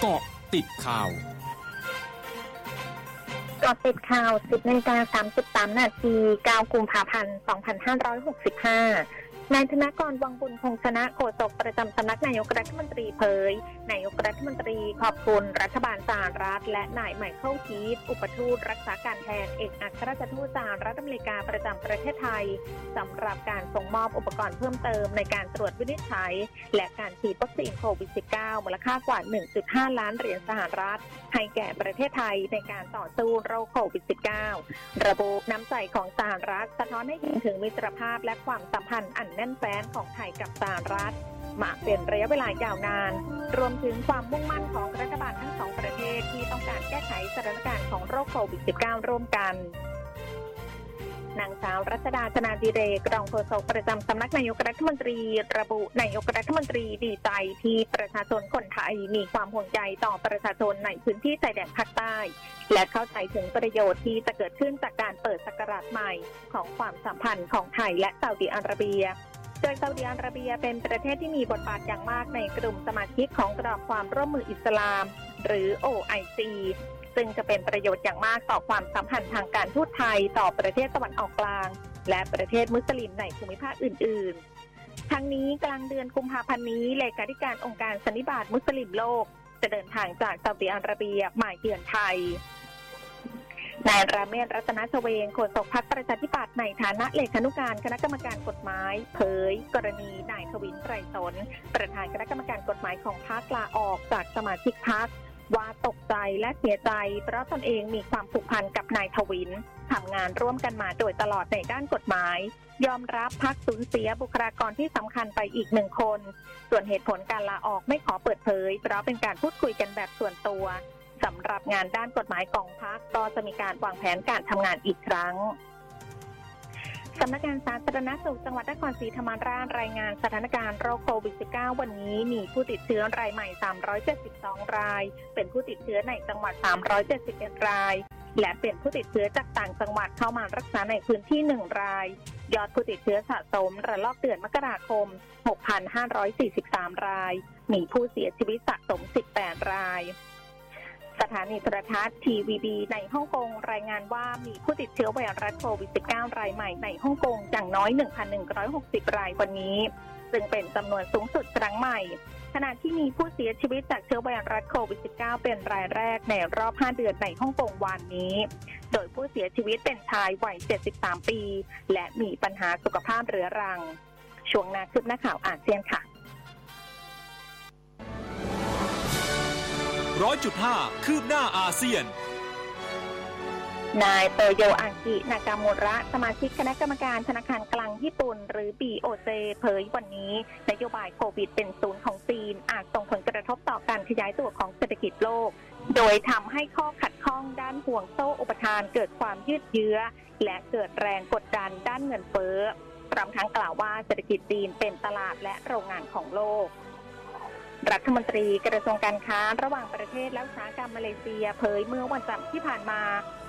เกาะติดข่าวเกาะติดข่าว 10นาฬิกา33 นาที 9 กุมภาพันธ์ 2565 นายธนกรวังบุญคงชนะโฆษกประจำสำนักนายกรัฐมนตรีเผย นายกรัฐมนตรีขอบคุณรัฐบาลสหรัฐ และนายใหม่เข้าคีดอุปทูตรักษาการแทนเอกอัครราชทูตสหรัฐอเมริกาประจำประเทศไทยสำหรับการส่งมอบอุปกรณ์เพิ่มเติมในการตรวจวินิจฉัย และการฉีดวัคซีนโควิด -19 มูลค่ากว่า 1.5 ล้านเหรียญสหรัฐ ให้แก่ประเทศไทยในการต่อสู้โรคโควิด -19 ระบุน้ำใจของสหรัฐสะท้อนให้เห็นถึงมิตรภาพและความสัมพันธ์อันแน่นแฟ้นของไทยกับสหรัฐมาเป็นระยะเวลายาวนาน รวมถึงความมุ่งมั่นของรัฐบาลทั้งสองประเทศที่ต้องการแก้ไขสถานการณ์ของโรคโควิด -19 ร่วมกัน นางสาวรัชดาชนาดิเรกรองโฆษกประจำสำนักนายกรัฐมนตรี ระบุนายกรัฐมนตรีดีใจที่ประชาชนคนไทยมีความห่วงใยต่อประชาชนในพื้นที่ชายแดนภาคใต้ และเข้าใจถึงประโยชน์ที่จะเกิดขึ้นจากการเปิดสกราชใหม่ของความสัมพันธ์ของไทยและซาอุดิอาระเบียโดยซาอุดิอาระเบียเป็นประเทศที่มีบทบาทอย่างมากในกลุ่มสมาชิกของกรอบความร่วมมืออิสลาม หรือ OIC ซึ่งจะเป็นประโยชน์อย่างมากต่อความสัมพันธ์ทางการทูตไทยต่อประเทศตะวันออกกลาง และประเทศมุสลิมในภูมิภาคอื่น ๆ ทั้งนี้กลางเดือนกุมภาพันธ์นี้เลขาธิการองค์การสันนิบาตมุสลิมโลก จะเดินทางจากซาอุดิอาระเบียมาเยือนไทยนายราเมศรัตนชเวงโฆษกพรรคประชาธิปัตย์ในฐานะเลขานุการคณะกรรมการกฎหมาย เผย กรณีนายทวินไตรสนประธานคณะกรรมการกฎหมายของพรรคลาออกจากสมาชิกพรรค ว่าตกใจและเสียใจ เพราะตนเองมีความผูกพันกับนายทวินทำงานร่วมกันมาโดยตลอดในด้านกฎหมาย ยอมรับพักสูญเสียบุคลากรที่สำคัญไปอีกหนึ่งคน ส่วนเหตุผลการลาออกไม่ขอเปิดเผย เพราะเป็นการพูดคุยกันแบบส่วนตัวสำหรับงานด้านกฎหมายของพรรคก็จะมีการวางแผนการทำงานอีกครั้ง สำนักงานสาธารณสุขจังหวัดนครศรีธรรมราชรายงานสถานการณ์โรคโควิด -19 วันนี้มีผู้ติดเชื้อรายใหม่ 372 ราย เป็นผู้ติดเชื้อในจังหวัด 371 ราย และเป็นผู้ติดเชื้อจากต่างจังหวัดเข้ามารักษาในพื้นที่ 1 ราย ยอดผู้ติดเชื้อสะสมระลอกเดือนมกราคม 6,543 ราย มีผู้เสียชีวิตสะสม 18 ราย สถานีโทรทัศน์ทีวีบีในฮ่องกงรายงานว่ามีผู้ติดเชื้อไวรัสโควิด -19 รายใหม่ในฮ่องกงอย่างน้อย 1,160 รายวันนี้ ซึ่งเป็นจำนวนสูงสุดครั้งใหม่ ขณะที่มีผู้เสียชีวิตจากเชื้อไวรัสโควิด -19 เป็นรายแรกในรอบ 5 เดือนในฮ่องกงวันนี้ โดยผู้เสียชีวิตเป็นชายวัย 73 ปี และมีปัญหาสุขภาพเรื้อรัง ช่วงหน้าคืบหน้าข่าวอาเซียนค่ะ ร้อยจุดห้าคืบหน้าอาเซียน นายโตโยอากิ นากาโมระ สมาชิกคณะกรรมการธนาคารกลางญี่ปุ่น หรือ BOJ เผยวันนี้ นโยบายโควิดเป็นศูนย์ของจีน อาจส่งผลกระทบต่อการขยายตัวของเศรษฐกิจโลก โดยทำให้ข้อขัดข้องด้านห่วงโซ่อุปทานเกิดความยืดเยื้อ และเกิดแรงกดดันด้านเงินเฟ้อพร้อมทั้งกล่าวว่าเศรษฐกิจจีนเป็นตลาดและโรงงานของโลก รัฐมนตรีกระทรวงการค้าระหว่างประเทศและอุตสาหกรรมมาเลเซียเผยเมื่อวันจันทร์ที่ผ่านมา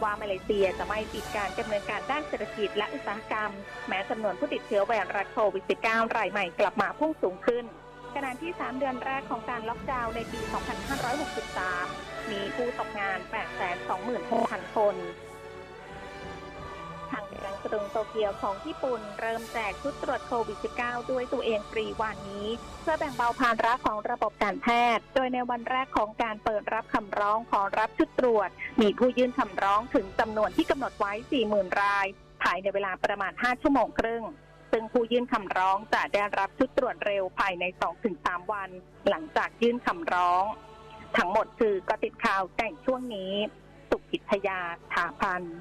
ว่ามาเลเซียจะไม่ปิดการดำเนินการด้านเศรษฐกิจและอุตสาหกรรม แม้จำนวนผู้ติดเชื้อไวรัสโควิด -19 รายใหม่กลับมาพุ่งสูงขึ้น ขณะที่ 3 เดือนแรกของการล็อกดาวน์ในปี 2563 มีผู้ตกงาน 826,000 คน กรุงโตเกียวของญี่ปุ่น เริ่มแจกชุดตรวจโควิด -19 ด้วยตัวเองฟรีวันนี้ เพื่อแบ่งเบาภาระของระบบการแพทย์ โดยในวันแรกของการเปิดรับคำร้องขอรับชุดตรวจ มีผู้ยื่นคำร้องถึงจำนวนที่กำหนดไว้ 40,000 ราย ภายในเวลาประมาณ 5 ชั่วโมงครึ่งซึ่งผู้ยื่นคำร้องจะได้รับชุดตรวจเร็วภายใน 2-3 วัน หลังจากยื่นคำร้อง ทั้งหมดคือก็ติดข่าวในช่วงนี้ สุพิทยาถาพันธ์